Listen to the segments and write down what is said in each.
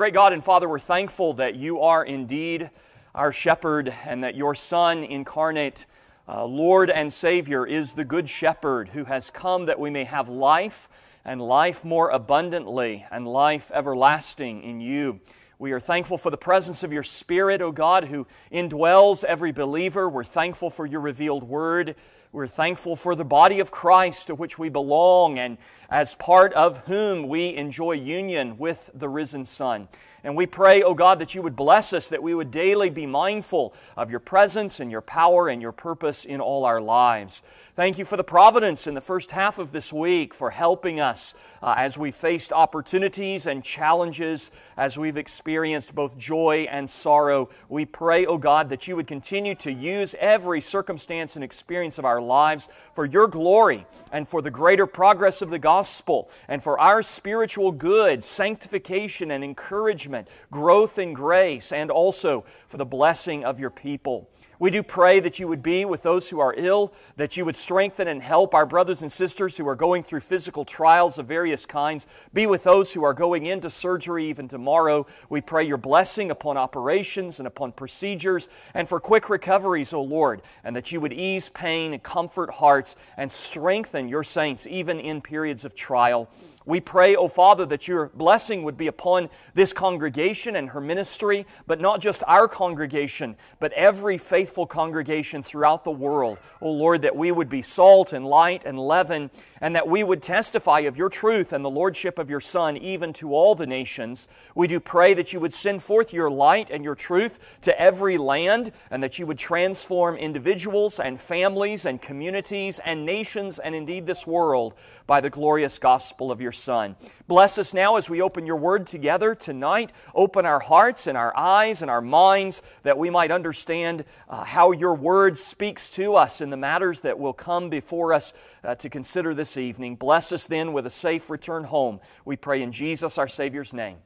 Great God and Father, we're thankful that you are indeed our shepherd and that your Son incarnate, uh, Lord and Savior, is the good shepherd who has come that we may have life and life more abundantly and life everlasting in you. We are thankful for the presence of your Spirit, O God, who indwells every believer. We're thankful for your revealed word. We're thankful for the body of Christ to which we belong and as part of whom we enjoy union with the risen Son. And we pray, O oh God, that you would bless us, that we would daily be mindful of your presence and your power and your purpose in all our lives. Thank you for the providence in the first half of this week for helping us uh, as we faced opportunities and challenges, as we've experienced both joy and sorrow. We pray, O oh God, that you would continue to use every circumstance and experience of our lives for your glory and for the greater progress of the gospel and for our spiritual good, sanctification and encouragement, growth in grace, and also for the blessing of your people. We do pray that you would be with those who are ill, that you would strengthen and help our brothers and sisters who are going through physical trials of various kinds. Be with those who are going into surgery even tomorrow. We pray your blessing upon operations and upon procedures and for quick recoveries, O Lord, and that you would ease pain and comfort hearts and strengthen your saints even in periods of trial. We pray, O oh Father, that your blessing would be upon this congregation and her ministry, but not just our congregation, but every faithful congregation throughout the world. O oh Lord, that we would be salt and light and leaven, and that we would testify of your truth and the lordship of your Son even to all the nations. We do pray that you would send forth your light and your truth to every land, and that you would transform individuals and families and communities and nations and indeed this world by the glorious gospel of your Son. Bless us now as we open your word together tonight. Open our hearts and our eyes and our minds that we might understand uh, how your word speaks to us in the matters that will come before us uh, to consider this evening. Bless us then with a safe return home. We pray in Jesus, our Savior's name.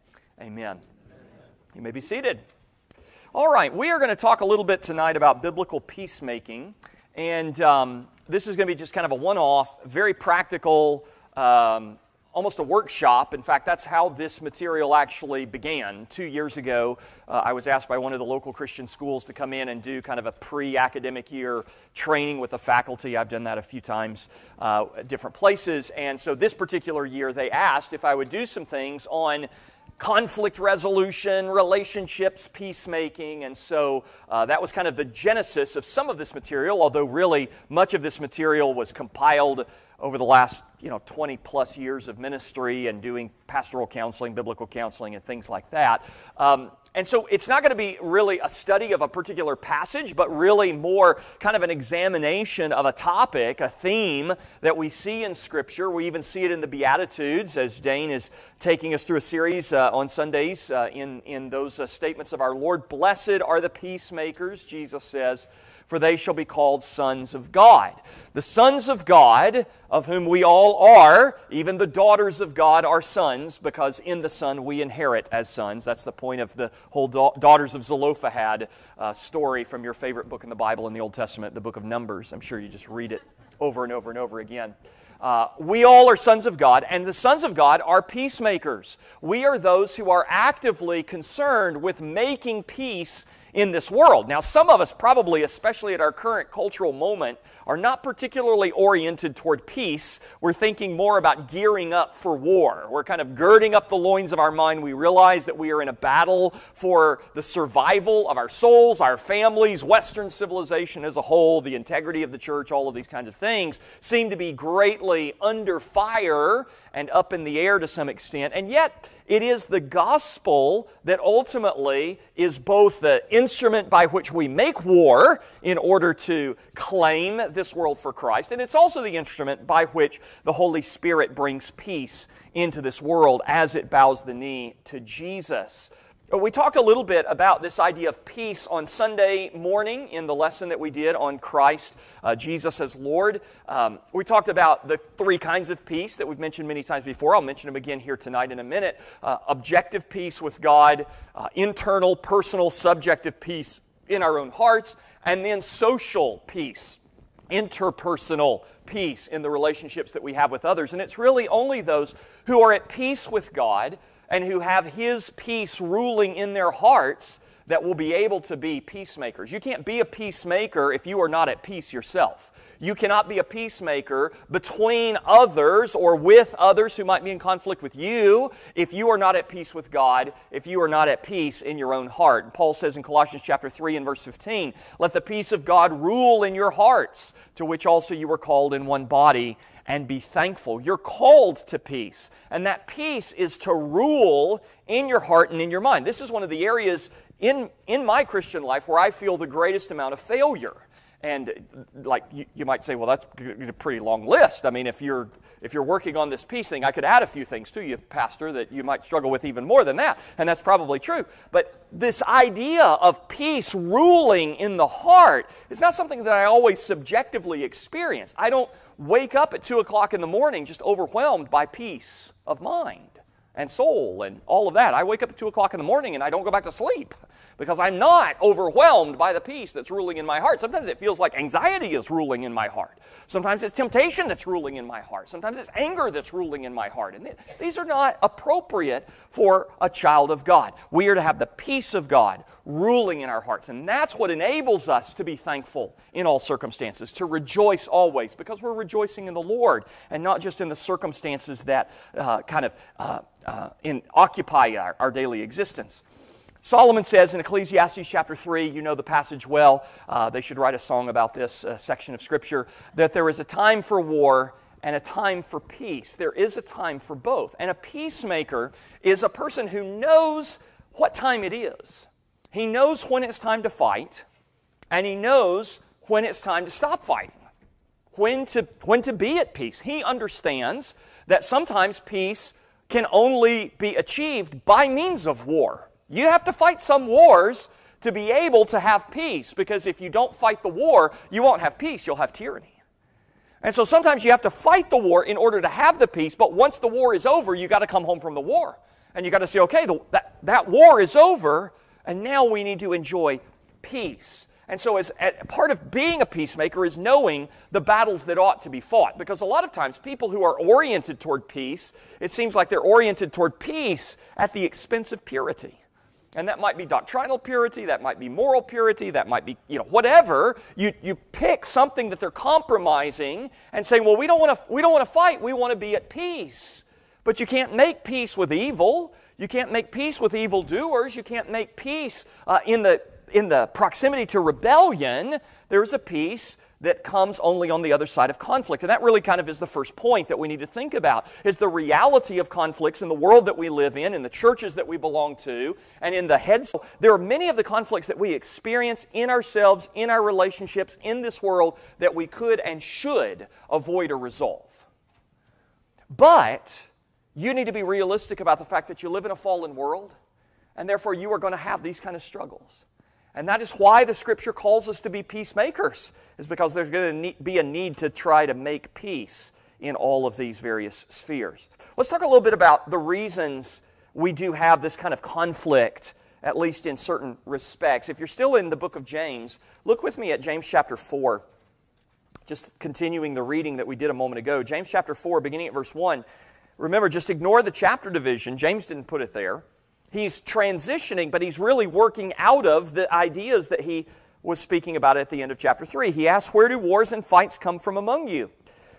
Amen. You may be seated. All right, we are going to talk a little bit tonight about biblical peacemaking. And um, this is going to be just kind of a one off, very practical, um, almost a workshop. In fact, that's how this material actually began. Two years ago, uh, I was asked by one of the local Christian schools to come in and do kind of a pre academic year training with the faculty. I've done that a few times uh, at different places. And so this particular year, they asked if I would do some things on conflict resolution, relationships, peacemaking. And so uh, that was kind of the genesis of some of this material, although really much of this material was compiled over the last you know 20 plus years of ministry and doing pastoral counseling biblical counseling and things like that um, and so it's not going to be really a study of a particular passage, but really more kind of an examination of a topic, a theme that we see in Scripture. We even see it in the Beatitudes as Dane is taking us through a series uh, on Sundays uh, in, in those uh, statements of our Lord. Blessed are the peacemakers, Jesus says for they shall be called sons of God. The sons of God, of whom we all are, even the daughters of God are sons, because in the Son we inherit as sons. That's the point of the whole da- Daughters of Zelophehad uh, story from your favorite book in the Bible in the Old Testament, the book of Numbers. I'm sure you just read it over and over and over again. Uh, we all are sons of God, and the sons of God are peacemakers. We are those who are actively concerned with making peace in this world. Now, some of us, probably, especially at our current cultural moment, are not particularly oriented toward peace. We're thinking more about gearing up for war. We're kind of girding up the loins of our mind. We realize that we are in a battle for the survival of our souls, our families, Western civilization as a whole, the integrity of the church, all of these kinds of things seem to be greatly under fire and up in the air to some extent. And yet, it is the gospel that ultimately is both the instrument by which we make war in order to claim this world for Christ, and it's also the instrument by which the Holy Spirit brings peace into this world as it bows the knee to Jesus. We talked a little bit about this idea of peace on Sunday morning in the lesson that we did on Christ, uh, Jesus as Lord. Um, we talked about the three kinds of peace that we've mentioned many times before. I'll mention them again here tonight in a minute. Uh, objective peace with God, uh, internal, personal, subjective peace in our own hearts, and then social peace interpersonal peace in the relationships that we have with others. And it's really only those who are at peace with God and who have His peace ruling in their hearts that will be able to be peacemakers. You can't be a peacemaker if you are not at peace yourself. You cannot be a peacemaker between others or with others who might be in conflict with you if you are not at peace with God, if you are not at peace in your own heart. Paul says in Colossians chapter 3 and verse 15, "Let the peace of God rule in your hearts, to which also you were called in one body." And be thankful. You're called to peace, and that peace is to rule in your heart and in your mind. This is one of the areas in, in my Christian life where I feel the greatest amount of failure. And like you, you, might say, well, that's a pretty long list. I mean, if you're if you're working on this peace thing, I could add a few things to you, Pastor, that you might struggle with even more than that, and that's probably true. But this idea of peace ruling in the heart is not something that I always subjectively experience. I don't wake up at two o'clock in the morning just overwhelmed by peace of mind and soul and all of that. I wake up at two o'clock in the morning and I don't go back to sleep because I'm not overwhelmed by the peace that's ruling in my heart. Sometimes it feels like anxiety is ruling in my heart. Sometimes it's temptation that's ruling in my heart. Sometimes it's anger that's ruling in my heart. And these are not appropriate for a child of God. We are to have the peace of God ruling in our hearts. And that's what enables us to be thankful in all circumstances, to rejoice always, because we're rejoicing in the Lord and not just in the circumstances that uh, kind of uh, uh, in, occupy our, our daily existence. Solomon says in Ecclesiastes chapter 3, you know the passage well, uh, they should write a song about this uh, section of Scripture, that there is a time for war and a time for peace. There is a time for both. And a peacemaker is a person who knows what time it is. He knows when it's time to fight, and he knows when it's time to stop fighting, when to, when to be at peace. He understands that sometimes peace can only be achieved by means of war. You have to fight some wars to be able to have peace because if you don't fight the war, you won't have peace, you'll have tyranny. And so sometimes you have to fight the war in order to have the peace, but once the war is over, you got to come home from the war. And you got to say, okay, the, that, that war is over, and now we need to enjoy peace. And so, as, as, part of being a peacemaker is knowing the battles that ought to be fought. Because a lot of times, people who are oriented toward peace, it seems like they're oriented toward peace at the expense of purity. And that might be doctrinal purity, that might be moral purity, that might be, you know, whatever. You, you pick something that they're compromising and saying, well, we don't want to fight, we want to be at peace. But you can't make peace with evil. You can't make peace with evildoers. You can't make peace uh, in, the, in the proximity to rebellion. There's a peace that comes only on the other side of conflict. And that really kind of is the first point that we need to think about is the reality of conflicts in the world that we live in, in the churches that we belong to, and in the heads. There are many of the conflicts that we experience in ourselves, in our relationships, in this world that we could and should avoid or resolve. But you need to be realistic about the fact that you live in a fallen world, and therefore you are going to have these kind of struggles. And that is why the scripture calls us to be peacemakers, is because there's going to be a need to try to make peace in all of these various spheres. Let's talk a little bit about the reasons we do have this kind of conflict, at least in certain respects. If you're still in the book of James, look with me at James chapter 4. Just continuing the reading that we did a moment ago. James chapter 4, beginning at verse 1. Remember, just ignore the chapter division. James didn't put it there he's transitioning, but he's really working out of the ideas that he was speaking about at the end of chapter 3. He asks, Where do wars and fights come from among you?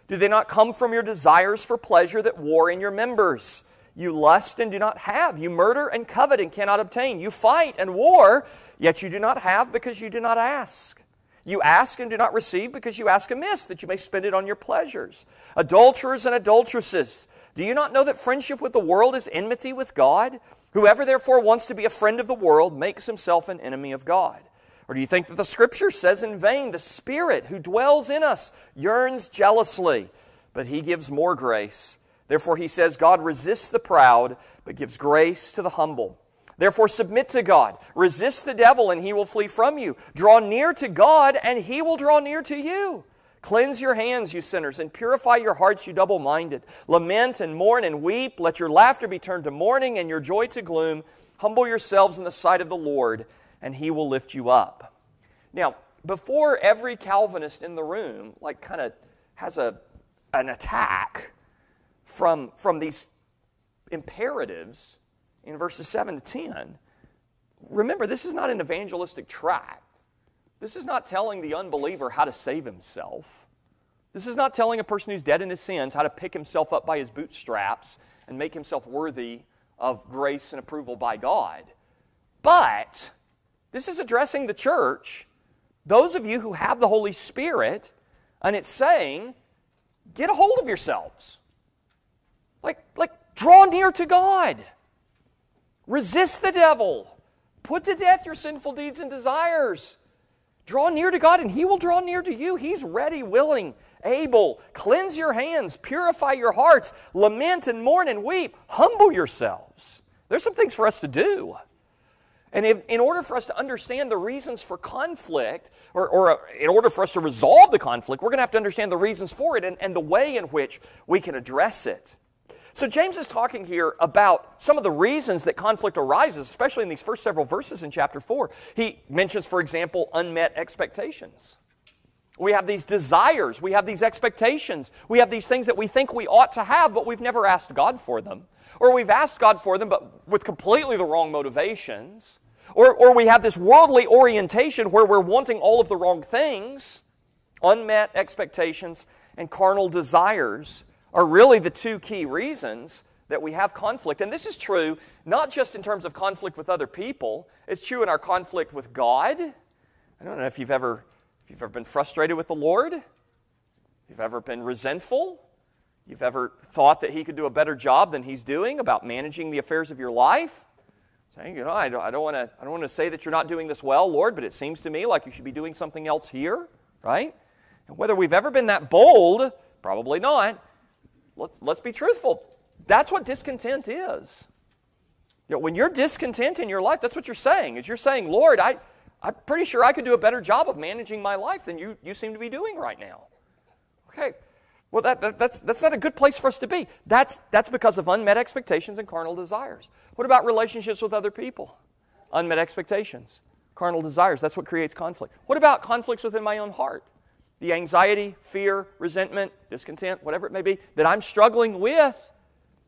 Do they not come from your desires for pleasure that war in your members? You lust and do not have. You murder and covet and cannot obtain. You fight and war, yet you do not have because you do not ask. You ask and do not receive because you ask amiss, that you may spend it on your pleasures. Adulterers and adulteresses, do you not know that friendship with the world is enmity with God? Whoever therefore wants to be a friend of the world makes himself an enemy of God. Or do you think that the Scripture says in vain, the Spirit who dwells in us yearns jealously, but He gives more grace? Therefore, He says, God resists the proud, but gives grace to the humble. Therefore, submit to God. Resist the devil, and he will flee from you. Draw near to God, and he will draw near to you. Cleanse your hands, you sinners, and purify your hearts, you double minded. Lament and mourn and weep. Let your laughter be turned to mourning and your joy to gloom. Humble yourselves in the sight of the Lord, and he will lift you up. Now, before every Calvinist in the room, like, kind of has a, an attack from, from these imperatives in verses 7 to 10, remember, this is not an evangelistic tract. This is not telling the unbeliever how to save himself. This is not telling a person who's dead in his sins how to pick himself up by his bootstraps and make himself worthy of grace and approval by God. But this is addressing the church, those of you who have the Holy Spirit, and it's saying, get a hold of yourselves. Like, like draw near to God. Resist the devil. Put to death your sinful deeds and desires. Draw near to God, and He will draw near to you. He's ready, willing, able. Cleanse your hands, purify your hearts, lament and mourn and weep. Humble yourselves. There's some things for us to do. And if, in order for us to understand the reasons for conflict, or, or uh, in order for us to resolve the conflict, we're going to have to understand the reasons for it and, and the way in which we can address it. So, James is talking here about some of the reasons that conflict arises, especially in these first several verses in chapter 4. He mentions, for example, unmet expectations. We have these desires, we have these expectations, we have these things that we think we ought to have, but we've never asked God for them. Or we've asked God for them, but with completely the wrong motivations. Or, or we have this worldly orientation where we're wanting all of the wrong things. Unmet expectations and carnal desires are really the two key reasons that we have conflict. And this is true not just in terms of conflict with other people, it's true in our conflict with God. I don't know if you've ever, if you've ever been frustrated with the Lord, you've ever been resentful, you've ever thought that He could do a better job than He's doing about managing the affairs of your life. Saying, you know, I don't want to I don't want to say that you're not doing this well, Lord, but it seems to me like you should be doing something else here, right? And whether we've ever been that bold, probably not, let's, let's be truthful. That's what discontent is. You know, when you're discontent in your life, that's what you're saying. Is you're saying, Lord, I, I'm pretty sure I could do a better job of managing my life than you, you seem to be doing right now. Okay. Well, that, that, that's, that's not a good place for us to be. That's, that's because of unmet expectations and carnal desires. What about relationships with other people? Unmet expectations, carnal desires. That's what creates conflict. What about conflicts within my own heart? The anxiety, fear, resentment, discontent, whatever it may be, that I'm struggling with,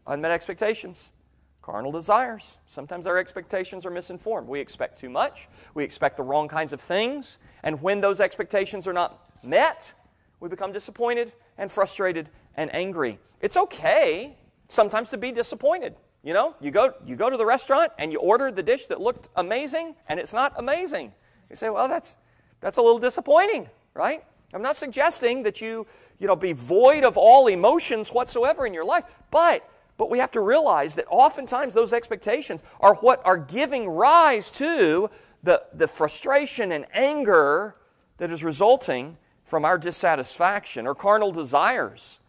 unmet expectations, carnal desires. Sometimes our expectations are misinformed. We expect too much, we expect the wrong kinds of things, and when those expectations are not met, we become disappointed and frustrated and angry. It's okay sometimes to be disappointed. You know, you go, you go to the restaurant and you order the dish that looked amazing and it's not amazing. You say, well, that's, that's a little disappointing, right? I'm not suggesting that you, you know, be void of all emotions whatsoever in your life, but but we have to realize that oftentimes those expectations are what are giving rise to the, the frustration and anger that is resulting from our dissatisfaction or carnal desires.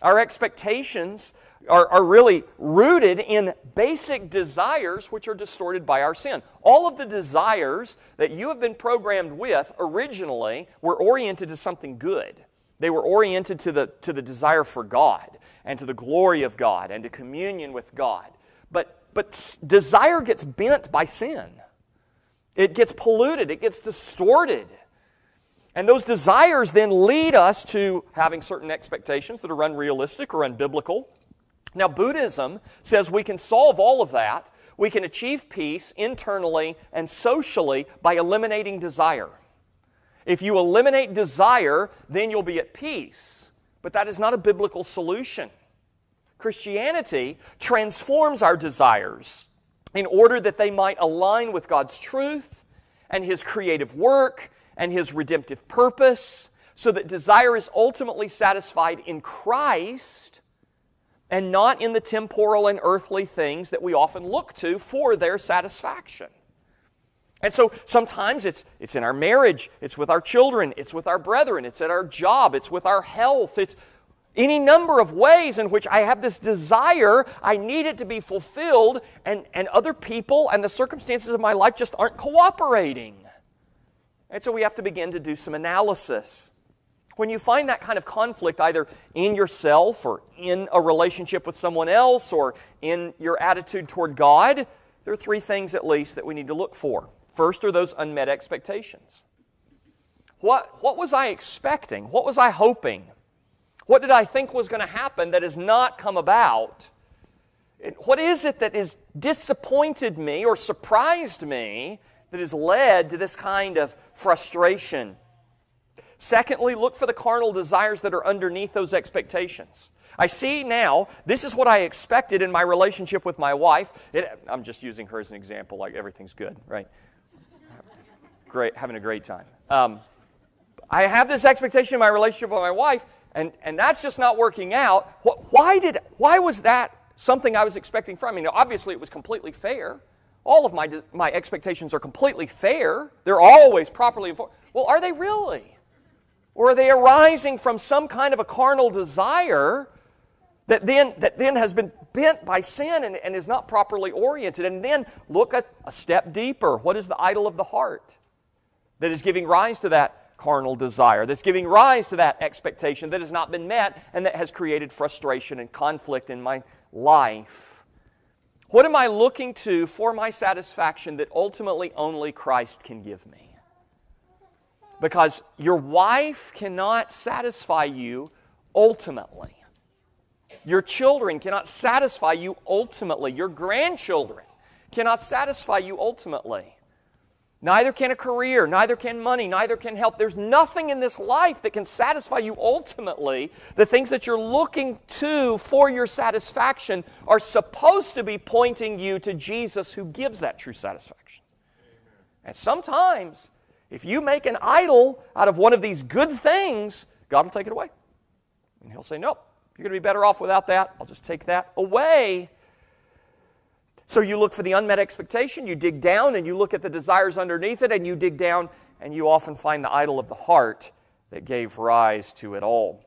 Our expectations are, are really rooted in basic desires which are distorted by our sin. All of the desires that you have been programmed with originally were oriented to something good. They were oriented to the, to the desire for God and to the glory of God and to communion with God. But, but desire gets bent by sin, it gets polluted, it gets distorted. And those desires then lead us to having certain expectations that are unrealistic or unbiblical. Now, Buddhism says we can solve all of that. We can achieve peace internally and socially by eliminating desire. If you eliminate desire, then you'll be at peace. But that is not a biblical solution. Christianity transforms our desires in order that they might align with God's truth and His creative work and His redemptive purpose, so that desire is ultimately satisfied in Christ and not in the temporal and earthly things that we often look to for their satisfaction. And so sometimes it's, it's in our marriage, it's with our children, it's with our brethren, it's at our job, it's with our health, it's any number of ways in which I have this desire, I need it to be fulfilled, and, and other people and the circumstances of my life just aren't cooperating. And so we have to begin to do some analysis. When you find that kind of conflict, either in yourself or in a relationship with someone else or in your attitude toward God, there are three things at least that we need to look for. First are those unmet expectations. What, what was I expecting? What was I hoping? What did I think was going to happen that has not come about? What is it that has disappointed me or surprised me that has led to this kind of frustration? Secondly, look for the carnal desires that are underneath those expectations. I see now, this is what I expected in my relationship with my wife. It, I'm just using her as an example, like everything's good, right? Great, having a great time. Um, I have this expectation in my relationship with my wife, and, and that's just not working out. Why, did, why was that something I was expecting from me? Now, obviously, it was completely fair. All of my, my expectations are completely fair, they're always properly informed. Well, are they really? Or are they arising from some kind of a carnal desire that then, that then has been bent by sin and, and is not properly oriented? And then look at a step deeper. What is the idol of the heart that is giving rise to that carnal desire, that's giving rise to that expectation that has not been met and that has created frustration and conflict in my life. What am I looking to for my satisfaction that ultimately only Christ can give me? Because your wife cannot satisfy you ultimately. Your children cannot satisfy you ultimately. Your grandchildren cannot satisfy you ultimately. Neither can a career, neither can money, neither can health. There's nothing in this life that can satisfy you ultimately. The things that you're looking to for your satisfaction are supposed to be pointing you to Jesus who gives that true satisfaction. And sometimes, if you make an idol out of one of these good things, God will take it away. And He'll say, Nope, you're going to be better off without that. I'll just take that away. So you look for the unmet expectation, you dig down and you look at the desires underneath it, and you dig down and you often find the idol of the heart that gave rise to it all.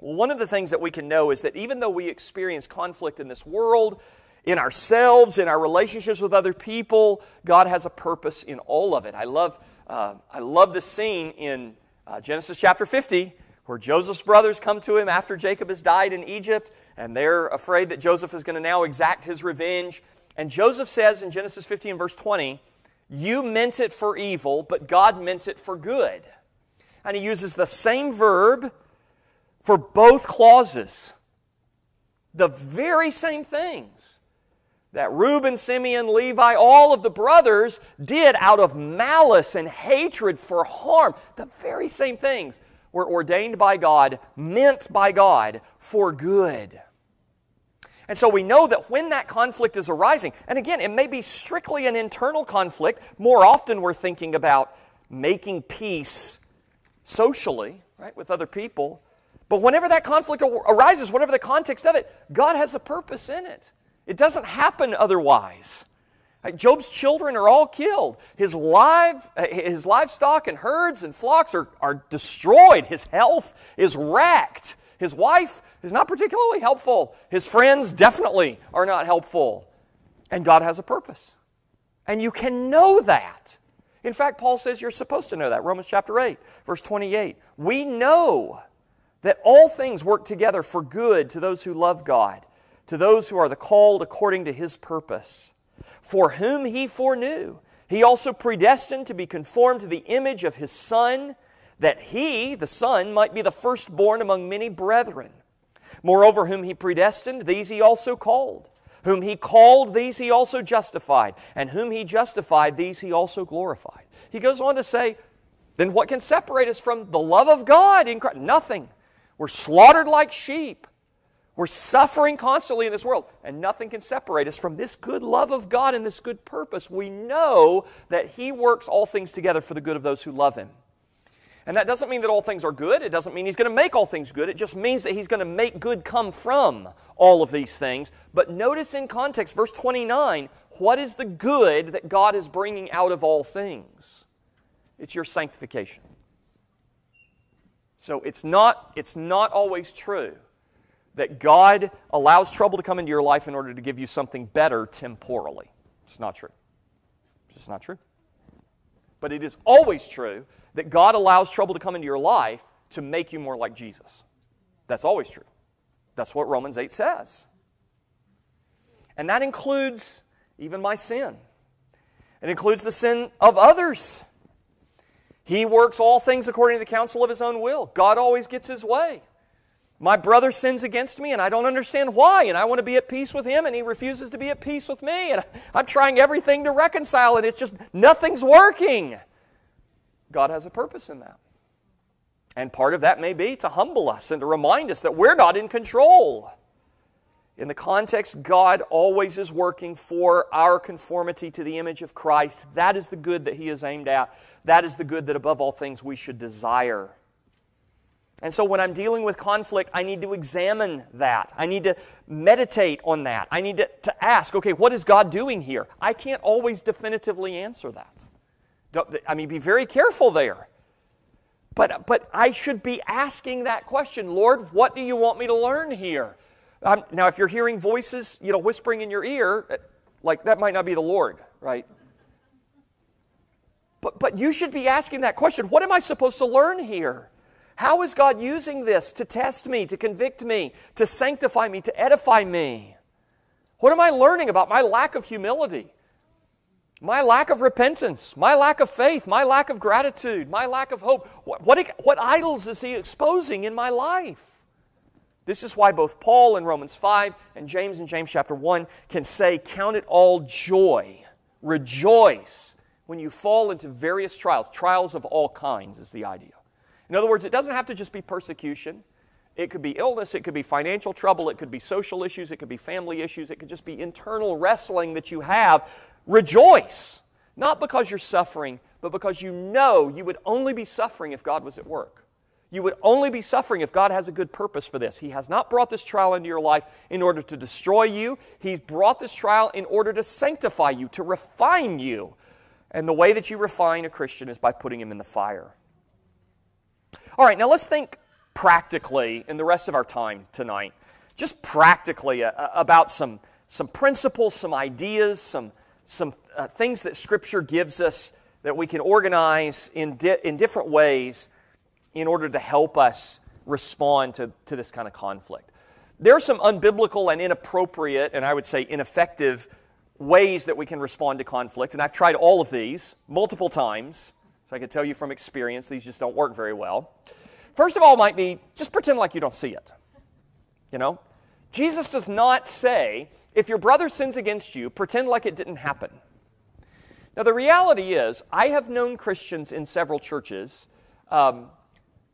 Well, one of the things that we can know is that even though we experience conflict in this world, in ourselves, in our relationships with other people, God has a purpose in all of it. I love, uh, I love the scene in uh, Genesis chapter 50 where Joseph's brothers come to him after Jacob has died in Egypt, and they're afraid that Joseph is going to now exact his revenge. And Joseph says in Genesis 15, verse 20, You meant it for evil, but God meant it for good. And he uses the same verb for both clauses. The very same things that Reuben, Simeon, Levi, all of the brothers did out of malice and hatred for harm. The very same things were ordained by God, meant by God for good. And so we know that when that conflict is arising, and again, it may be strictly an internal conflict, more often we're thinking about making peace socially, right, with other people. But whenever that conflict arises, whatever the context of it, God has a purpose in it. It doesn't happen otherwise. Uh, Job's children are all killed. His, live, uh, his livestock and herds and flocks are, are destroyed. His health is wrecked. His wife is not particularly helpful. His friends definitely are not helpful. And God has a purpose. And you can know that. In fact, Paul says you're supposed to know that. Romans chapter 8, verse 28. We know that all things work together for good to those who love God, to those who are the called according to his purpose. For whom he foreknew, he also predestined to be conformed to the image of his Son, that he, the Son, might be the firstborn among many brethren. Moreover, whom he predestined, these he also called. Whom he called, these he also justified. And whom he justified, these he also glorified. He goes on to say, then what can separate us from the love of God in Christ? Nothing. We're slaughtered like sheep. We're suffering constantly in this world, and nothing can separate us from this good love of God and this good purpose. We know that He works all things together for the good of those who love Him. And that doesn't mean that all things are good. It doesn't mean He's going to make all things good. It just means that He's going to make good come from all of these things. But notice in context, verse 29, what is the good that God is bringing out of all things? It's your sanctification. So it's not, it's not always true that God allows trouble to come into your life in order to give you something better temporally. It's not true. It's just not true. But it is always true that God allows trouble to come into your life to make you more like Jesus. That's always true. That's what Romans 8 says. And that includes even my sin. It includes the sin of others. He works all things according to the counsel of His own will. God always gets His way. My brother sins against me and I don't understand why, and I want to be at peace with him and he refuses to be at peace with me, and I'm trying everything to reconcile, and it's just nothing's working. God has a purpose in that. And part of that may be to humble us and to remind us that we're not in control. In the context, God always is working for our conformity to the image of Christ. That is the good that He is aimed at. That is the good that above all things we should desire. And so when I'm dealing with conflict, I need to examine that. I need to meditate on that. I need to, to ask, okay, what is God doing here? I can't always definitively answer that. I mean, be very careful there. But, but I should be asking that question Lord, what do you want me to learn here? Um, now, if you're hearing voices, you know, whispering in your ear, uh, like that might not be the Lord, right? But, but you should be asking that question What am I supposed to learn here? How is God using this to test me, to convict me, to sanctify me, to edify me? What am I learning about my lack of humility, my lack of repentance, my lack of faith, my lack of gratitude, my lack of hope? What, what, what idols is He exposing in my life? This is why both Paul in Romans 5 and James in James chapter 1 can say, Count it all joy, rejoice when you fall into various trials. Trials of all kinds is the idea. In other words, it doesn't have to just be persecution. It could be illness, it could be financial trouble, it could be social issues, it could be family issues, it could just be internal wrestling that you have. Rejoice. Not because you're suffering, but because you know you would only be suffering if God was at work. You would only be suffering if God has a good purpose for this. He has not brought this trial into your life in order to destroy you. He's brought this trial in order to sanctify you, to refine you. And the way that you refine a Christian is by putting him in the fire. All right, now let's think practically in the rest of our time tonight, just practically uh, uh, about some, some principles, some ideas, some, some uh, things that Scripture gives us that we can organize in, di- in different ways in order to help us respond to, to this kind of conflict. There are some unbiblical and inappropriate, and I would say ineffective, ways that we can respond to conflict, and I've tried all of these multiple times. So I can tell you from experience, these just don't work very well. First of all, might be just pretend like you don't see it. You know? Jesus does not say, if your brother sins against you, pretend like it didn't happen. Now, the reality is, I have known Christians in several churches um,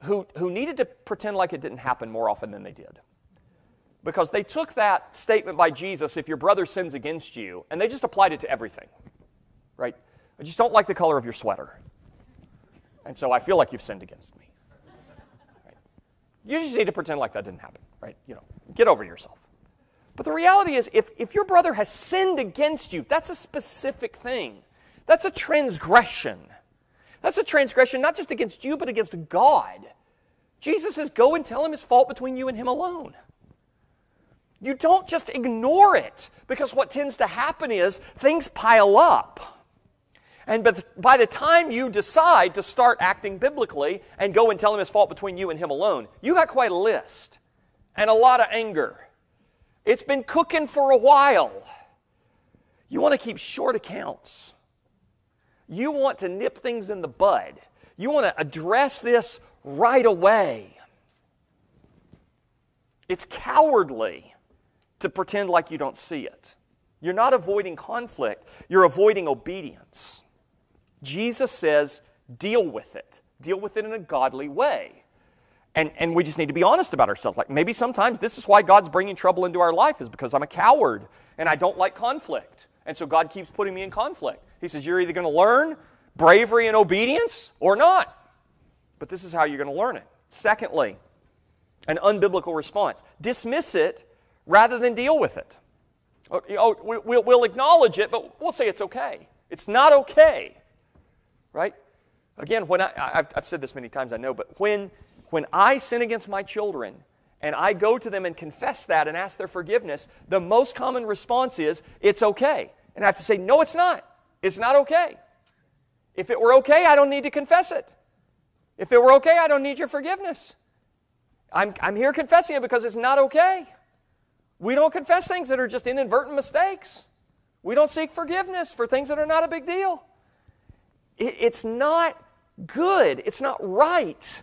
who, who needed to pretend like it didn't happen more often than they did. Because they took that statement by Jesus, if your brother sins against you, and they just applied it to everything. Right? I just don't like the color of your sweater. And so I feel like you've sinned against me. Right? You just need to pretend like that didn't happen, right? You know, get over yourself. But the reality is, if, if your brother has sinned against you, that's a specific thing. That's a transgression. That's a transgression not just against you, but against God. Jesus says, Go and tell him his fault between you and him alone. You don't just ignore it, because what tends to happen is things pile up. And by the time you decide to start acting biblically and go and tell him his fault between you and him alone, you got quite a list and a lot of anger. It's been cooking for a while. You want to keep short accounts. You want to nip things in the bud. You want to address this right away. It's cowardly to pretend like you don't see it. You're not avoiding conflict, you're avoiding obedience. Jesus says, deal with it. Deal with it in a godly way. And, and we just need to be honest about ourselves. Like maybe sometimes this is why God's bringing trouble into our life, is because I'm a coward and I don't like conflict. And so God keeps putting me in conflict. He says, You're either going to learn bravery and obedience or not. But this is how you're going to learn it. Secondly, an unbiblical response dismiss it rather than deal with it. Oh, oh we'll acknowledge it, but we'll say it's okay. It's not okay right? Again, when I, I've, I've said this many times, I know, but when, when I sin against my children and I go to them and confess that and ask their forgiveness, the most common response is, it's okay. And I have to say, no, it's not. It's not okay. If it were okay, I don't need to confess it. If it were okay, I don't need your forgiveness. I'm, I'm here confessing it because it's not okay. We don't confess things that are just inadvertent mistakes. We don't seek forgiveness for things that are not a big deal. It's not good. It's not right.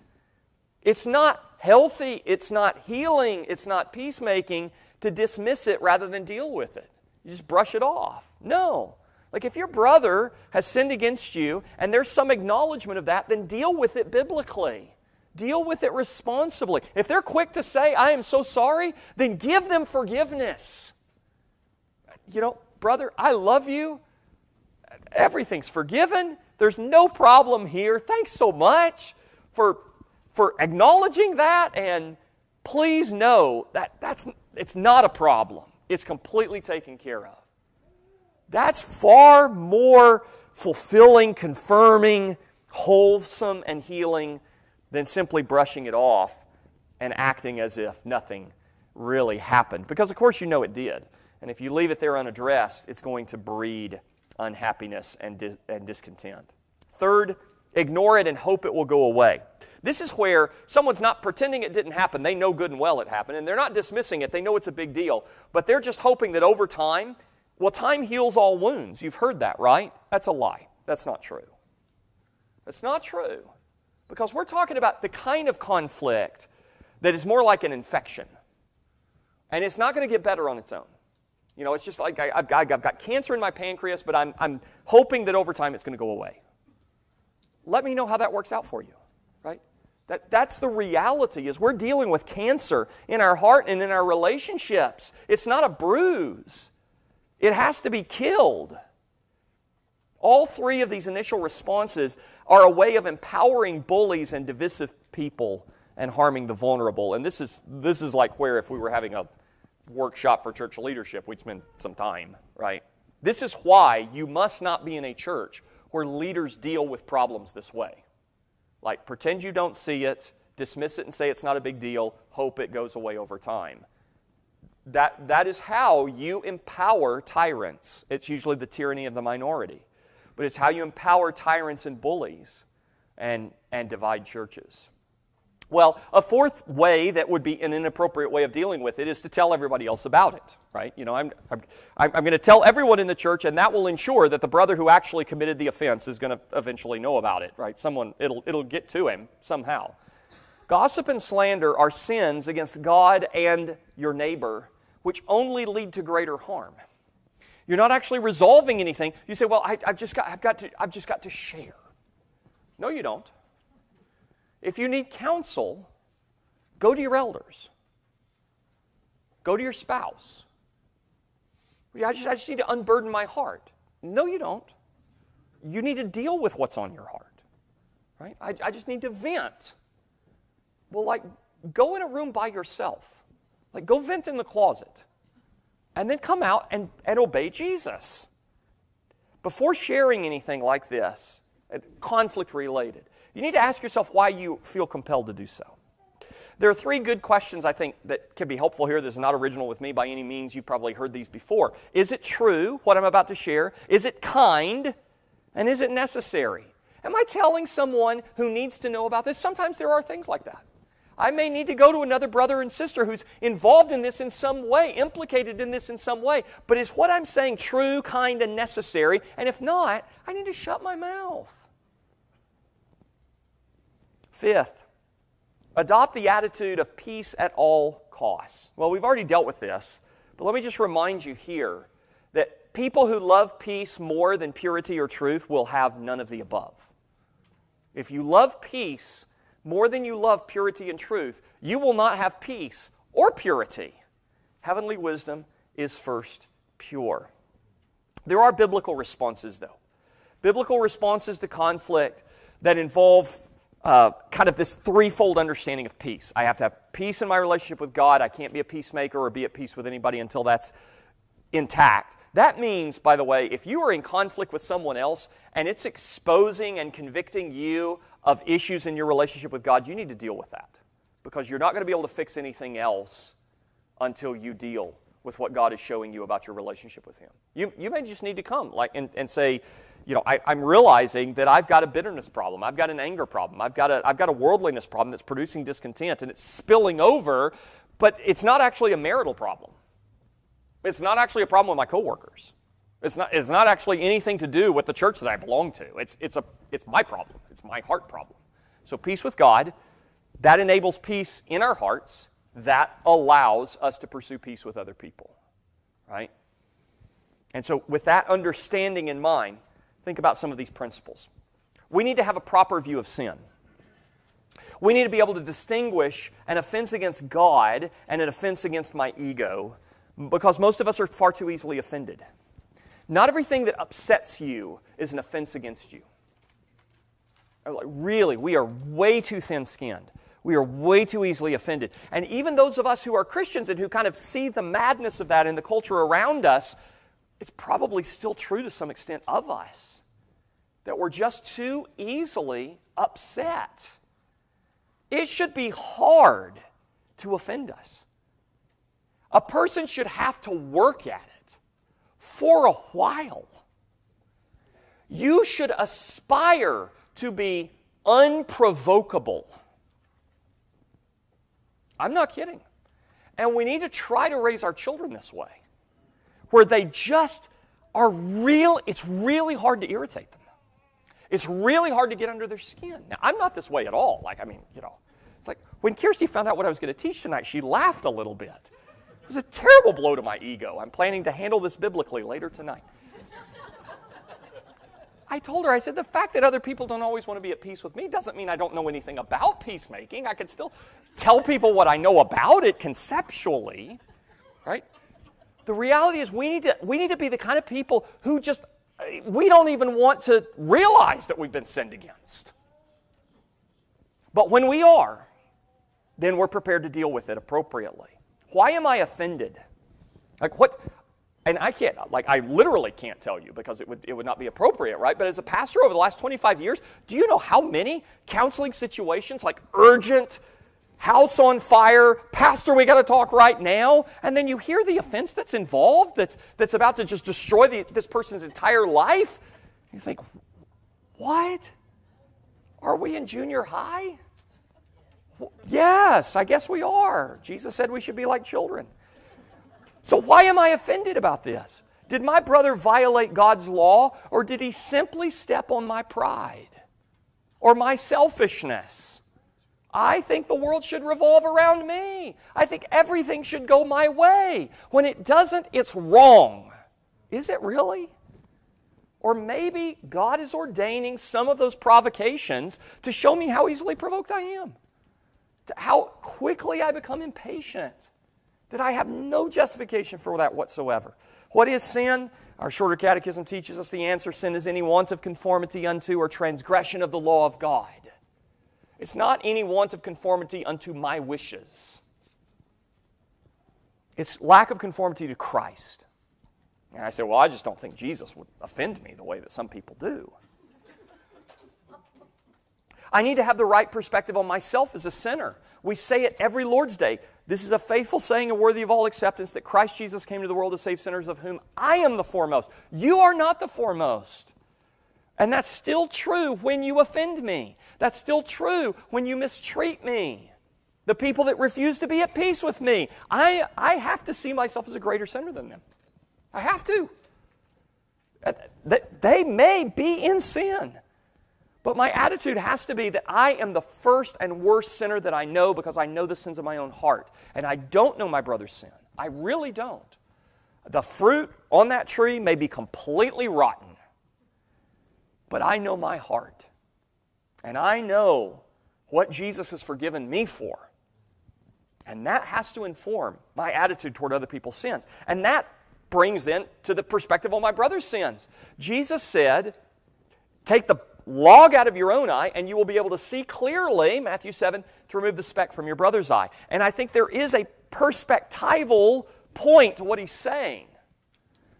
It's not healthy. It's not healing. It's not peacemaking to dismiss it rather than deal with it. You just brush it off. No. Like if your brother has sinned against you and there's some acknowledgement of that, then deal with it biblically. Deal with it responsibly. If they're quick to say, I am so sorry, then give them forgiveness. You know, brother, I love you. Everything's forgiven. There's no problem here. Thanks so much for, for acknowledging that. And please know that that's, it's not a problem, it's completely taken care of. That's far more fulfilling, confirming, wholesome, and healing than simply brushing it off and acting as if nothing really happened. Because, of course, you know it did. And if you leave it there unaddressed, it's going to breed unhappiness and, and discontent. Third, ignore it and hope it will go away. This is where someone's not pretending it didn't happen. They know good and well it happened, and they're not dismissing it. They know it's a big deal, but they're just hoping that over time well, time heals all wounds. You've heard that, right? That's a lie. That's not true. That's not true. Because we're talking about the kind of conflict that is more like an infection. And it's not going to get better on its own. You know, it's just like I, have got, I've got cancer in my pancreas, but I'm, I'm hoping that over time it's going to go away. Let me know how that works out for you, right? That, that's the reality is we're dealing with cancer in our heart and in our relationships. It's not a bruise. It has to be killed. All three of these initial responses are a way of empowering bullies and divisive people and harming the vulnerable. And this is, this is like where, if we were having a workshop for church leadership, we'd spend some time, right? This is why you must not be in a church where leaders deal with problems this way. Like, pretend you don't see it, dismiss it and say it's not a big deal, hope it goes away over time that, that is how you empower tyrants. It's usually the tyranny of the minority, but it's how you empower tyrants and bullies and, and divide churches. Well, a fourth way that would be an inappropriate way of dealing with it is to tell everybody else about it, right? You know, I'm, I'm, I'm going to tell everyone in the church, and that will ensure that the brother who actually committed the offense is going to eventually know about it, right? Someone, it'll, it'll get to him somehow. Gossip and slander are sins against God and your neighbor, which only lead to greater harm. You're not actually resolving anything. You say, well, I, have just got, I've, got to, I've just got to share. No, you don't. If you need counsel, go to your elders, go to your spouse. I just, I just need to unburden my heart. No, you don't. You need to deal with what's on your heart. Right? I, I just need to vent. Well, like, go in a room by yourself. Like, go vent in the closet. And then come out and, and obey Jesus. Before sharing anything like this, uh, conflict related, you need to ask yourself why you feel compelled to do so. There are three good questions I think that can be helpful here. This is not original with me by any means. You've probably heard these before. Is it true, what I'm about to share? Is it kind? And is it necessary? Am I telling someone who needs to know about this? Sometimes there are things like that. I may need to go to another brother and sister who's involved in this in some way, implicated in this in some way. But is what I'm saying true, kind, and necessary? And if not, I need to shut my mouth. Fifth, adopt the attitude of peace at all costs. Well, we've already dealt with this, but let me just remind you here that people who love peace more than purity or truth will have none of the above. If you love peace more than you love purity and truth, you will not have peace or purity. Heavenly wisdom is first pure. There are biblical responses, though. Biblical responses to conflict that involve uh, kind of this threefold understanding of peace. I have to have peace in my relationship with God. I can't be a peacemaker or be at peace with anybody until that's intact. That means, by the way, if you are in conflict with someone else and it's exposing and convicting you of issues in your relationship with God, you need to deal with that because you're not going to be able to fix anything else until you deal with what God is showing you about your relationship with Him. You, you may just need to come like, and, and say, you know, I, am realizing that I've got a bitterness problem, I've got an anger problem, I've got, a, I've got a worldliness problem that's producing discontent and it's spilling over, but it's not actually a marital problem. It's not actually a problem with my coworkers. It's not, it's not actually anything to do with the church that I belong to. It's, it's, a, it's my problem, it's my heart problem. So, peace with God, that enables peace in our hearts, that allows us to pursue peace with other people, right? And so, with that understanding in mind, think about some of these principles. We need to have a proper view of sin. We need to be able to distinguish an offense against God and an offense against my ego because most of us are far too easily offended. Not everything that upsets you is an offense against you. Really, we are way too thin skinned. We are way too easily offended. And even those of us who are Christians and who kind of see the madness of that in the culture around us, it's probably still true to some extent of us that we're just too easily upset. It should be hard to offend us. A person should have to work at it for a while. You should aspire to be unprovocable. I'm not kidding. And we need to try to raise our children this way, where they just are real, it's really hard to irritate them. It's really hard to get under their skin. Now, I'm not this way at all. Like, I mean, you know, it's like when Kirsty found out what I was going to teach tonight, she laughed a little bit It was a terrible blow to my ego. I'm planning to handle this biblically later tonight. I told her, I said, the fact that other people don't always want to be at peace with me doesn't mean I don't know anything about peacemaking. I can still tell people what I know about it conceptually, right? The reality is we need to, we need to be the kind of people who just, eh, we don't even want to realize that we've been sinned against. But when we are, then we're prepared to deal with it appropriately. Why am I offended? Like, what? And I can't, like, I literally can't tell you because it would, it would not be appropriate, right? But as a pastor over the last 25 years, do you know how many counseling situations, like urgent, house on fire, pastor, we got to talk right now, and then you hear the offense that's involved that's, that's about to just destroy the, this person's entire life? You think, what? Are we in junior high? Yes, I guess we are. Jesus said we should be like children. So, why am I offended about this? Did my brother violate God's law, or did he simply step on my pride or my selfishness? I think the world should revolve around me. I think everything should go my way. When it doesn't, it's wrong. Is it really? Or maybe God is ordaining some of those provocations to show me how easily provoked I am how quickly I become impatient, that I have no justification for that whatsoever. What is sin? Our shorter catechism teaches us the answer sin is any want of conformity unto or transgression of the law of God. It's not any want of conformity unto my wishes. It's lack of conformity to Christ. And I say, well, I just don't think Jesus would offend me the way that some people do. I need to have the right perspective on myself as a sinner. We say it every Lord's Day. This is a faithful saying and worthy of all acceptance that Christ Jesus came to the world to save sinners, of whom I am the foremost. You are not the foremost. And that's still true when you offend me. That's still true when you mistreat me. The people that refuse to be at peace with me, I, I have to see myself as a greater sinner than them. I have to. They may be in sin. But my attitude has to be that I am the first and worst sinner that I know because I know the sins of my own heart. And I don't know my brother's sin. I really don't. The fruit on that tree may be completely rotten, but I know my heart. And I know what Jesus has forgiven me for. And that has to inform my attitude toward other people's sins. And that brings then to the perspective on my brother's sins. Jesus said, Take the log out of your own eye, and you will be able to see clearly, Matthew 7, to remove the speck from your brother's eye. And I think there is a perspectival point to what he's saying.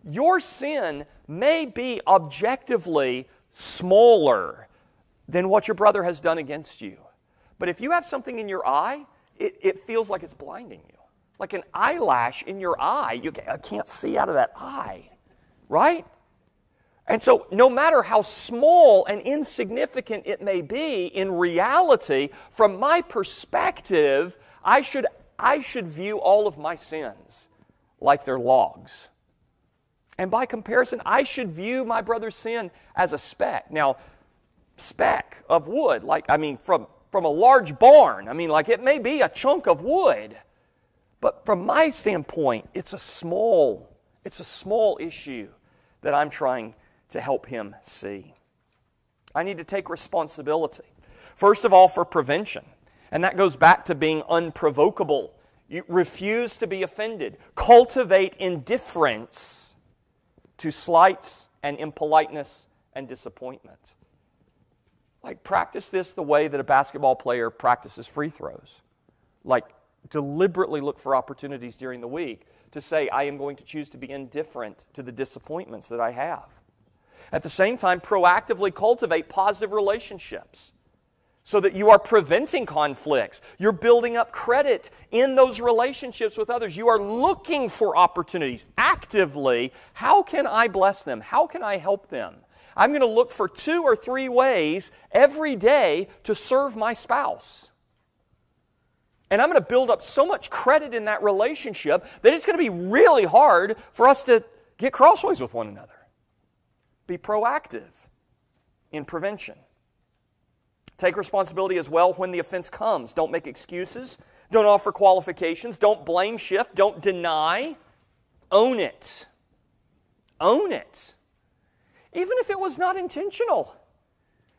Your sin may be objectively smaller than what your brother has done against you. But if you have something in your eye, it, it feels like it's blinding you. Like an eyelash in your eye. You uh, can't see out of that eye, right? And so, no matter how small and insignificant it may be, in reality, from my perspective, I should, I should view all of my sins like they're logs. And by comparison, I should view my brother's sin as a speck. Now, speck of wood, like, I mean, from, from a large barn. I mean, like, it may be a chunk of wood. But from my standpoint, it's a small, it's a small issue that I'm trying to help him see. I need to take responsibility. First of all, for prevention. And that goes back to being unprovocable. You refuse to be offended. Cultivate indifference to slights and impoliteness and disappointment. Like, practice this the way that a basketball player practices free throws. Like, deliberately look for opportunities during the week to say, I am going to choose to be indifferent to the disappointments that I have. At the same time, proactively cultivate positive relationships so that you are preventing conflicts. You're building up credit in those relationships with others. You are looking for opportunities actively. How can I bless them? How can I help them? I'm going to look for two or three ways every day to serve my spouse. And I'm going to build up so much credit in that relationship that it's going to be really hard for us to get crossways with one another. Be proactive in prevention. Take responsibility as well when the offense comes. Don't make excuses. Don't offer qualifications. Don't blame shift. Don't deny. Own it. Own it. Even if it was not intentional.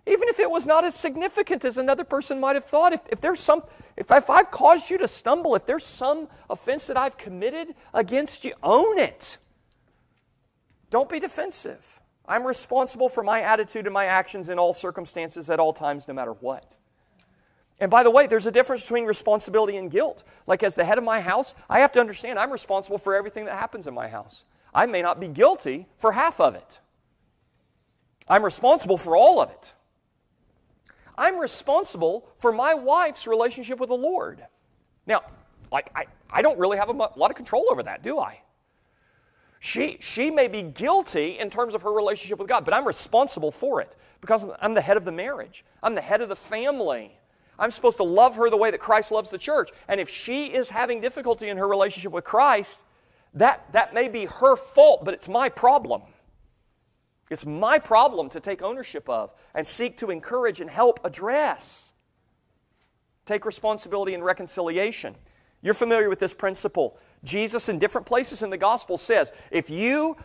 Even if it was not as significant as another person might have thought. If, if there's some, if, if I've caused you to stumble, if there's some offense that I've committed against you, own it. Don't be defensive. I'm responsible for my attitude and my actions in all circumstances at all times, no matter what. And by the way, there's a difference between responsibility and guilt. Like, as the head of my house, I have to understand I'm responsible for everything that happens in my house. I may not be guilty for half of it, I'm responsible for all of it. I'm responsible for my wife's relationship with the Lord. Now, like, I, I don't really have a lot of control over that, do I? She, she may be guilty in terms of her relationship with God, but I'm responsible for it because I'm the head of the marriage. I'm the head of the family. I'm supposed to love her the way that Christ loves the church. And if she is having difficulty in her relationship with Christ, that, that may be her fault, but it's my problem. It's my problem to take ownership of and seek to encourage and help address. Take responsibility in reconciliation. You're familiar with this principle. Jesus, in different places in the gospel, says if you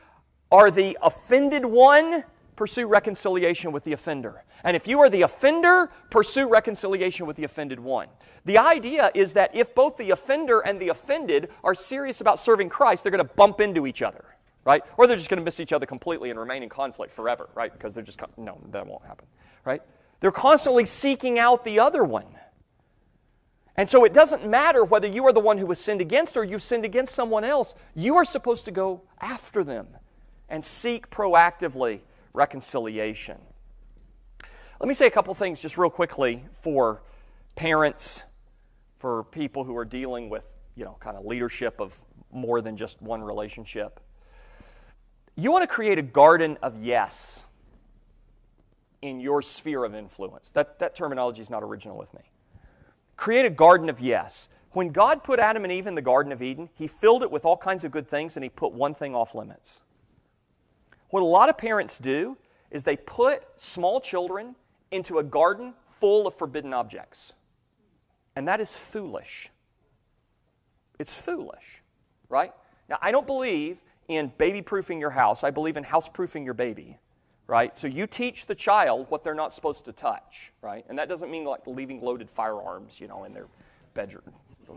are the offended one, pursue reconciliation with the offender. And if you are the offender, pursue reconciliation with the offended one. The idea is that if both the offender and the offended are serious about serving Christ, they're going to bump into each other, right? Or they're just going to miss each other completely and remain in conflict forever, right? Because they're just, no, that won't happen, right? They're constantly seeking out the other one. And so it doesn't matter whether you are the one who was sinned against or you've sinned against someone else. You are supposed to go after them and seek proactively reconciliation. Let me say a couple things just real quickly for parents, for people who are dealing with, you know, kind of leadership of more than just one relationship. You want to create a garden of yes in your sphere of influence. That, that terminology is not original with me. Create a garden of yes. When God put Adam and Eve in the Garden of Eden, He filled it with all kinds of good things and He put one thing off limits. What a lot of parents do is they put small children into a garden full of forbidden objects. And that is foolish. It's foolish, right? Now, I don't believe in baby proofing your house, I believe in house proofing your baby right? So you teach the child what they're not supposed to touch, right? And that doesn't mean like leaving loaded firearms, you know, in their bedroom.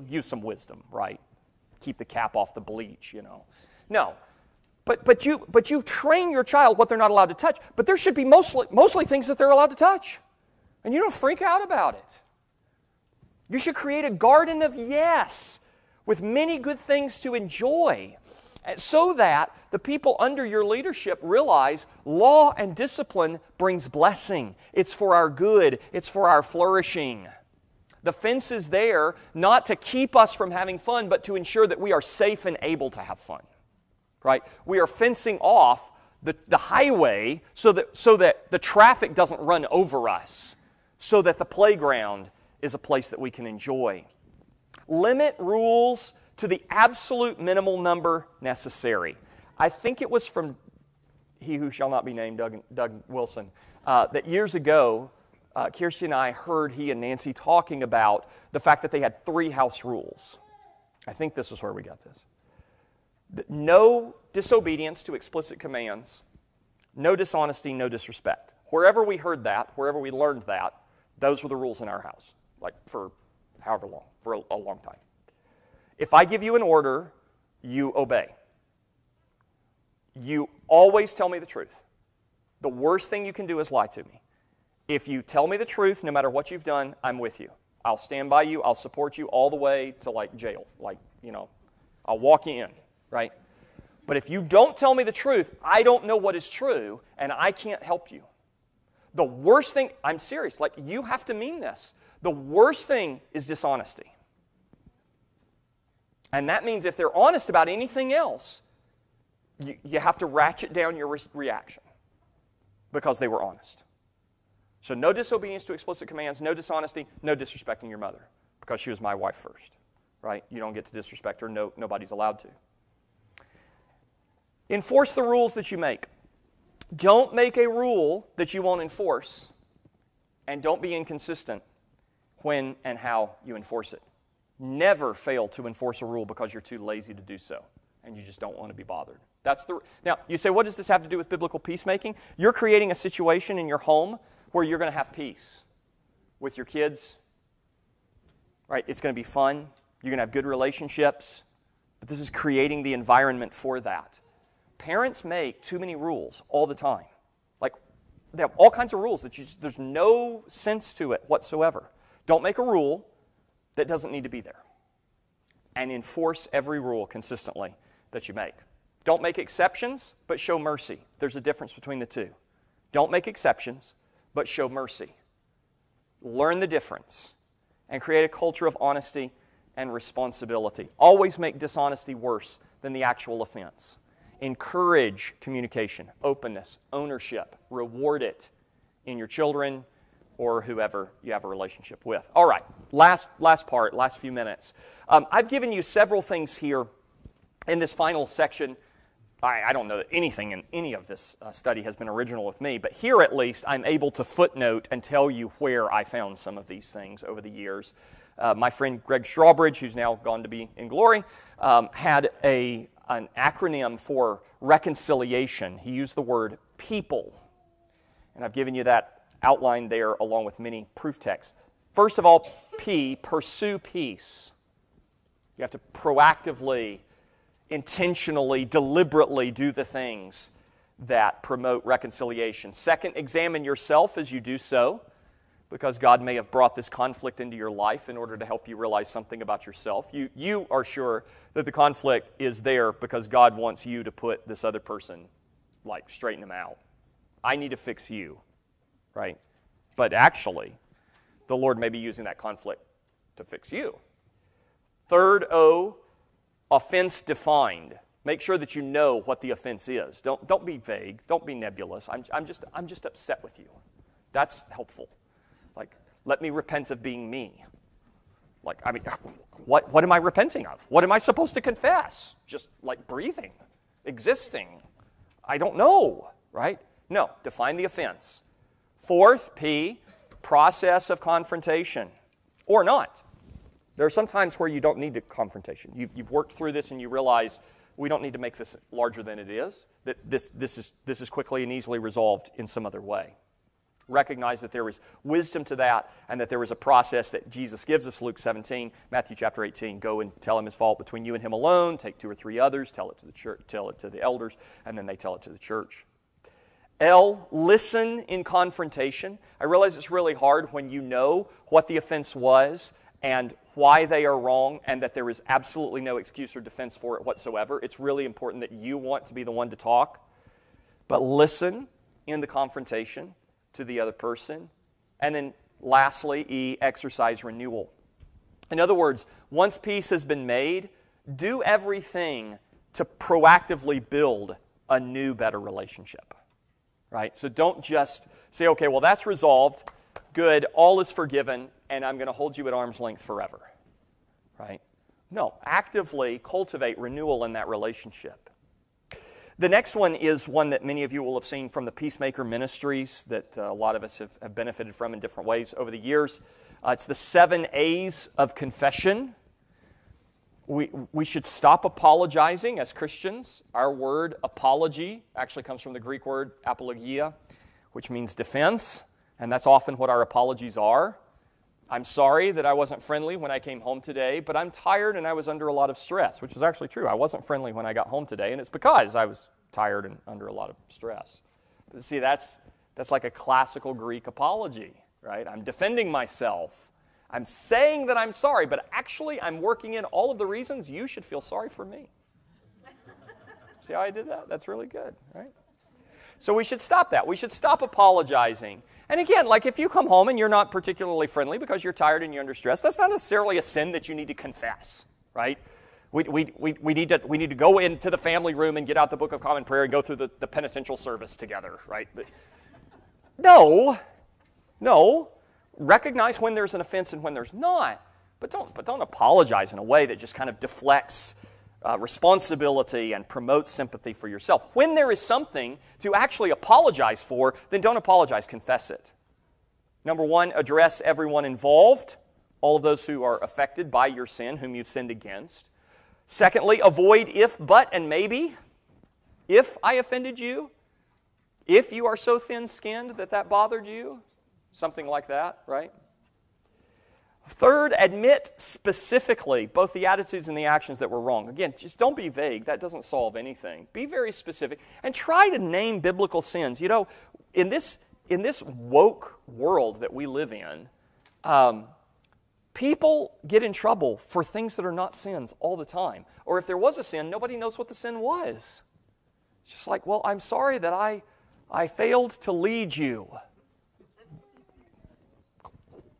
Use some wisdom, right? Keep the cap off the bleach, you know. No. But, but, you, but you train your child what they're not allowed to touch, but there should be mostly, mostly things that they're allowed to touch. And you don't freak out about it. You should create a garden of yes with many good things to enjoy so that the people under your leadership realize law and discipline brings blessing. It's for our good, it's for our flourishing. The fence is there not to keep us from having fun, but to ensure that we are safe and able to have fun. Right? We are fencing off the, the highway so that, so that the traffic doesn't run over us, so that the playground is a place that we can enjoy. Limit rules to the absolute minimal number necessary. I think it was from he who shall not be named, Doug, Doug Wilson, uh, that years ago, uh, Kirsty and I heard he and Nancy talking about the fact that they had three house rules. I think this is where we got this. No disobedience to explicit commands, no dishonesty, no disrespect. Wherever we heard that, wherever we learned that, those were the rules in our house, like for however long, for a, a long time. If I give you an order, you obey. You always tell me the truth. The worst thing you can do is lie to me. If you tell me the truth, no matter what you've done, I'm with you. I'll stand by you. I'll support you all the way to like jail. Like, you know, I'll walk you in, right? But if you don't tell me the truth, I don't know what is true and I can't help you. The worst thing, I'm serious, like you have to mean this. The worst thing is dishonesty. And that means if they're honest about anything else, you, you have to ratchet down your re- reaction because they were honest. So, no disobedience to explicit commands, no dishonesty, no disrespecting your mother because she was my wife first, right? You don't get to disrespect her, no, nobody's allowed to. Enforce the rules that you make. Don't make a rule that you won't enforce, and don't be inconsistent when and how you enforce it. Never fail to enforce a rule because you're too lazy to do so and you just don't want to be bothered. That's the Now, you say what does this have to do with biblical peacemaking? You're creating a situation in your home where you're going to have peace with your kids. Right? It's going to be fun. You're going to have good relationships. But this is creating the environment for that. Parents make too many rules all the time. Like they have all kinds of rules that you, there's no sense to it whatsoever. Don't make a rule that doesn't need to be there. And enforce every rule consistently that you make. Don't make exceptions, but show mercy. There's a difference between the two. Don't make exceptions, but show mercy. Learn the difference and create a culture of honesty and responsibility. Always make dishonesty worse than the actual offense. Encourage communication, openness, ownership. Reward it in your children or whoever you have a relationship with. All right, last, last part, last few minutes. Um, I've given you several things here in this final section I, I, don't know that anything in any of this uh, study has been original with me, but here at least I'm able to footnote and tell you where I found some of these things over the years. Uh, my friend Gregg Strawbridge, who's now gone to be in glory, um, had a, an acronym for reconciliation. He used the word people. And I've given you that outline there along with many proof texts. First of all, P, pursue peace. You have to proactively intentionally, deliberately do the things that promote reconciliation. Second, examine yourself as you do so, because God may have brought this conflict into your life in order to help you realize something about yourself. You, you are sure that the conflict is there because God wants you to put this other person, like, straighten them out. I need to fix you, right? But actually, the Lord may be using that conflict to fix you. Third O, offense defined. Make sure that you know what the offense is. Don't, don't be vague. Don't be nebulous. I'm, I'm, just, I'm just upset with you. That's helpful. Like, let me repent of being me. Like, I mean, what, what am I repenting of? What am I supposed to confess? Just like breathing, existing. I don't know, right? No, define the offense. Fourth, P, process of confrontation or not. There are some times where you don't need confrontation. You, have worked through this and you realize we don't need to make this larger than it is, that this, this, is, this is quickly and easily resolved in some other way. Recognize that there is wisdom to that and that there is a process that Jesus gives us, Luke 17, Matthew chapter 18. Go and tell him his fault between you and him alone. Take two or three others, tell it to the church, tell it to the elders, and then they tell it to the church. L, listen in confrontation. I realize it's really hard when you know what the offense was and why they are wrong and that there is absolutely no excuse or defense for it whatsoever. It's really important that you want to be the one to talk, but listen in the confrontation to the other person. And then lastly, E, exercise renewal. In other words, once peace has been made, do everything to proactively build a new, better relationship. Right? So don't just say, okay, well, that's resolved. Good. All is forgiven and I'm going to hold you at arm's length forever. Right? No, actively cultivate renewal in that relationship. The next one is one that many of you will have seen from the Peacemaker Ministries that uh, a lot of us have, have, benefited from in different ways over the years. Uh, it's the seven A's of confession. We, we should stop apologizing as Christians. Our word apology actually comes from the Greek word apologia, which means defense, and that's often what our apologies are. I'm sorry that I wasn't friendly when I came home today, but I'm tired and I was under a lot of stress, which is actually true. I wasn't friendly when I got home today, and it's because I was tired and under a lot of stress. But see, that's, that's like a classical Greek apology, right? I'm defending myself. I'm saying that I'm sorry, but actually I'm working in all of the reasons you should feel sorry for me. see how I did that? That's really good, right? So we should stop that. We should stop apologizing and again, like if you come home and you're not particularly friendly because you're tired and you're under stress, that's not necessarily a sin that you need to confess, right? We, we, we, we, need to, we need to go into the family room and get out the Book of Common Prayer and go through the, the penitential service together, right? But no, no. Recognize when there's an offense and when there's not, but don't, but don't apologize in a way that just kind of deflects uh, responsibility and promotes sympathy for yourself. When there is something to actually apologize for, then don't apologize, confess it. Number one, address everyone involved, all of those who are affected by your sin, whom you've sinned against. Secondly, avoid if, but, and maybe. If I offended you, if you are so thin skinned that that bothered you, something like that, right? Third, admit specifically both the attitudes and the actions that were wrong. Again, just don't be vague. That doesn't solve anything. Be very specific and try to name biblical sins. You know, in this, in this woke world that we live in, um, people get in trouble for things that are not sins all the time. Or if there was a sin, nobody knows what the sin was. It's just like, well, I'm sorry that I, I failed to lead you.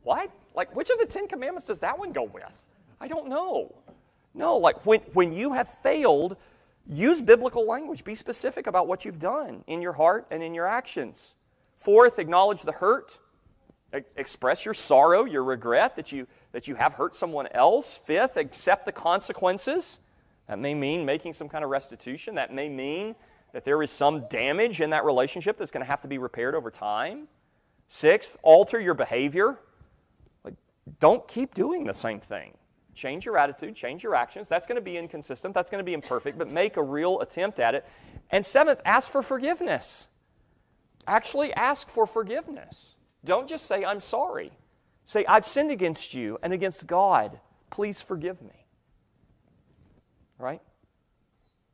What? Like, which of the Ten Commandments does that one go with? I don't know. No, like when, when you have failed, use biblical language. Be specific about what you've done in your heart and in your actions. Fourth, acknowledge the hurt. Express your sorrow, your regret that you, that you have hurt someone else. Fifth, accept the consequences. That may mean making some kind of restitution. That may mean that there is some damage in that relationship that's going to have to be repaired over time. Sixth, alter your behavior. Don't keep doing the same thing. Change your attitude, change your actions. That's going to be inconsistent, that's going to be imperfect, but make a real attempt at it. And seventh, ask for forgiveness. Actually, ask for forgiveness. Don't just say, I'm sorry. Say, I've sinned against you and against God. Please forgive me. Right?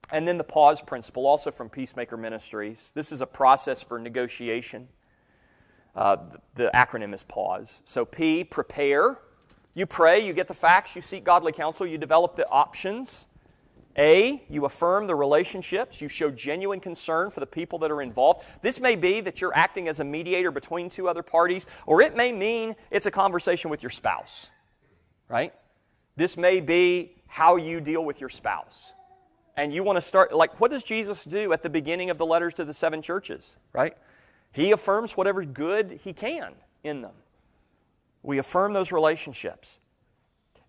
And then the pause principle, also from Peacemaker Ministries. This is a process for negotiation. Uh, the acronym is PAUSE. So P, prepare. You pray, you get the facts, you seek godly counsel, you develop the options. A, you affirm the relationships, you show genuine concern for the people that are involved. This may be that you're acting as a mediator between two other parties, or it may mean it's a conversation with your spouse, right? This may be how you deal with your spouse. And you want to start, like, what does Jesus do at the beginning of the letters to the seven churches, right? He affirms whatever good he can in them. We affirm those relationships.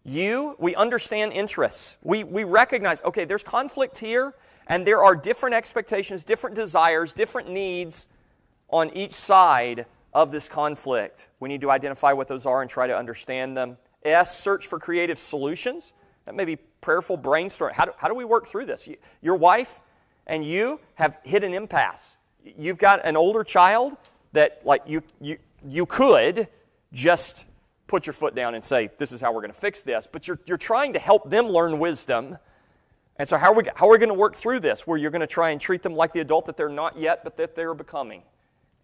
You, we understand interests. We, we recognize, okay, there's conflict here, and there are different expectations, different desires, different needs on each side of this conflict. We need to identify what those are and try to understand them. S, search for creative solutions. That may be prayerful brainstorm. How do, how do we work through this? Your wife and you have hit an impasse you've got an older child that like you you you could just put your foot down and say this is how we're going to fix this but you're, you're trying to help them learn wisdom. And so how are we, how are we going to work through this where you're going to try and treat them like the adult that they're not yet but that they're becoming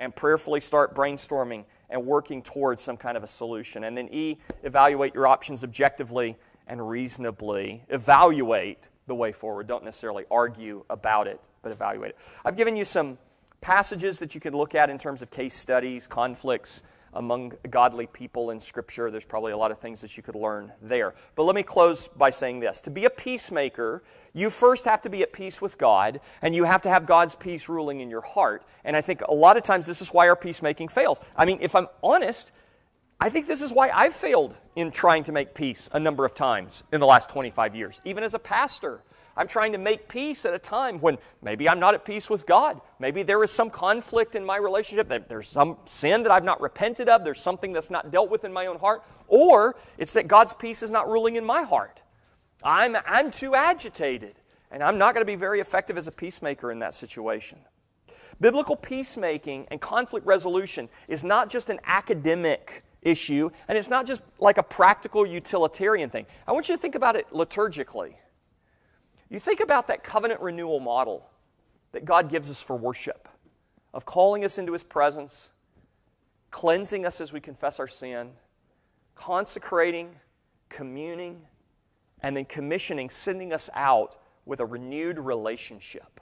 and prayerfully start brainstorming and working towards some kind of a solution? And then e evaluate your options objectively and reasonably. Evaluate the way forward. Don't necessarily argue about it but evaluate it. I've given you some passages that you can look at in terms of case studies, conflicts among godly people in Scripture. There's probably a lot of things that you could learn there. But let me close by saying this To be a peacemaker, you first have to be at peace with God, and you have to have God's peace ruling in your heart. And I think a lot of times this is why our peacemaking fails. I mean, if I'm honest, I think this is why I've failed in trying to make peace a number of times in the last 25 years. Even as a pastor, I'm trying to make peace at a time when maybe I'm not at peace with God. Maybe there is some conflict in my relationship. There's some sin that I've not repented of. There's something that's not dealt with in my own heart. Or it's that God's peace is not ruling in my heart. I'm, I'm too agitated, and I'm not going to be very effective as a peacemaker in that situation. Biblical peacemaking and conflict resolution is not just an academic issue, and it's not just like a practical utilitarian thing. I want you to think about it liturgically. You think about that covenant renewal model that God gives us for worship, of calling us into His presence, cleansing us as we confess our sin, consecrating, communing, and then commissioning, sending us out with a renewed relationship.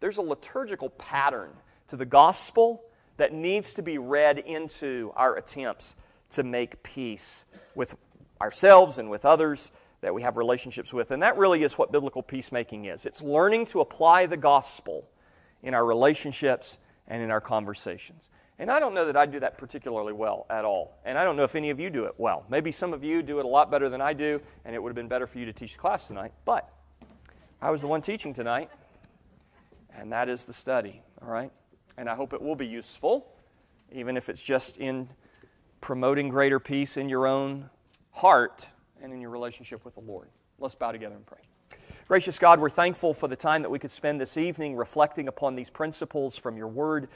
There's a liturgical pattern to the gospel that needs to be read into our attempts to make peace with ourselves and with others that we have relationships with. And that really is what biblical peacemaking is it's learning to apply the gospel in our relationships and in our conversations. And I don't know that I do that particularly well at all. And I don't know if any of you do it well. Maybe some of you do it a lot better than I do, and it would have been better for you to teach the class tonight. But I was the one teaching tonight, and that is the study, all right? And I hope it will be useful, even if it's just in promoting greater peace in your own heart and in your relationship with the Lord. Let's bow together and pray. Gracious God, we're thankful for the time that we could spend this evening reflecting upon these principles from your word.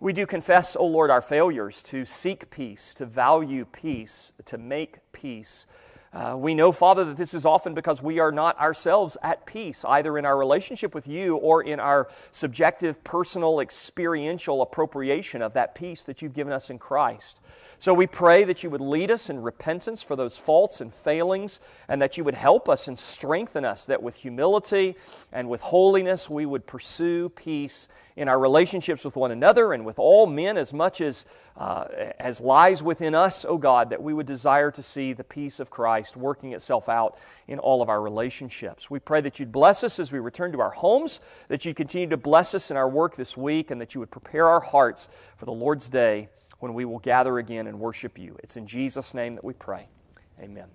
We do confess, O oh Lord, our failures to seek peace, to value peace, to make peace. Uh, we know, Father, that this is often because we are not ourselves at peace, either in our relationship with you or in our subjective, personal, experiential appropriation of that peace that you've given us in Christ. So we pray that you would lead us in repentance for those faults and failings, and that you would help us and strengthen us, that with humility and with holiness we would pursue peace in our relationships with one another and with all men as much as, uh, as lies within us, O oh God, that we would desire to see the peace of Christ working itself out in all of our relationships. We pray that you'd bless us as we return to our homes, that you continue to bless us in our work this week, and that you would prepare our hearts for the Lord's day when we will gather again and worship you. It's in Jesus' name that we pray. Amen.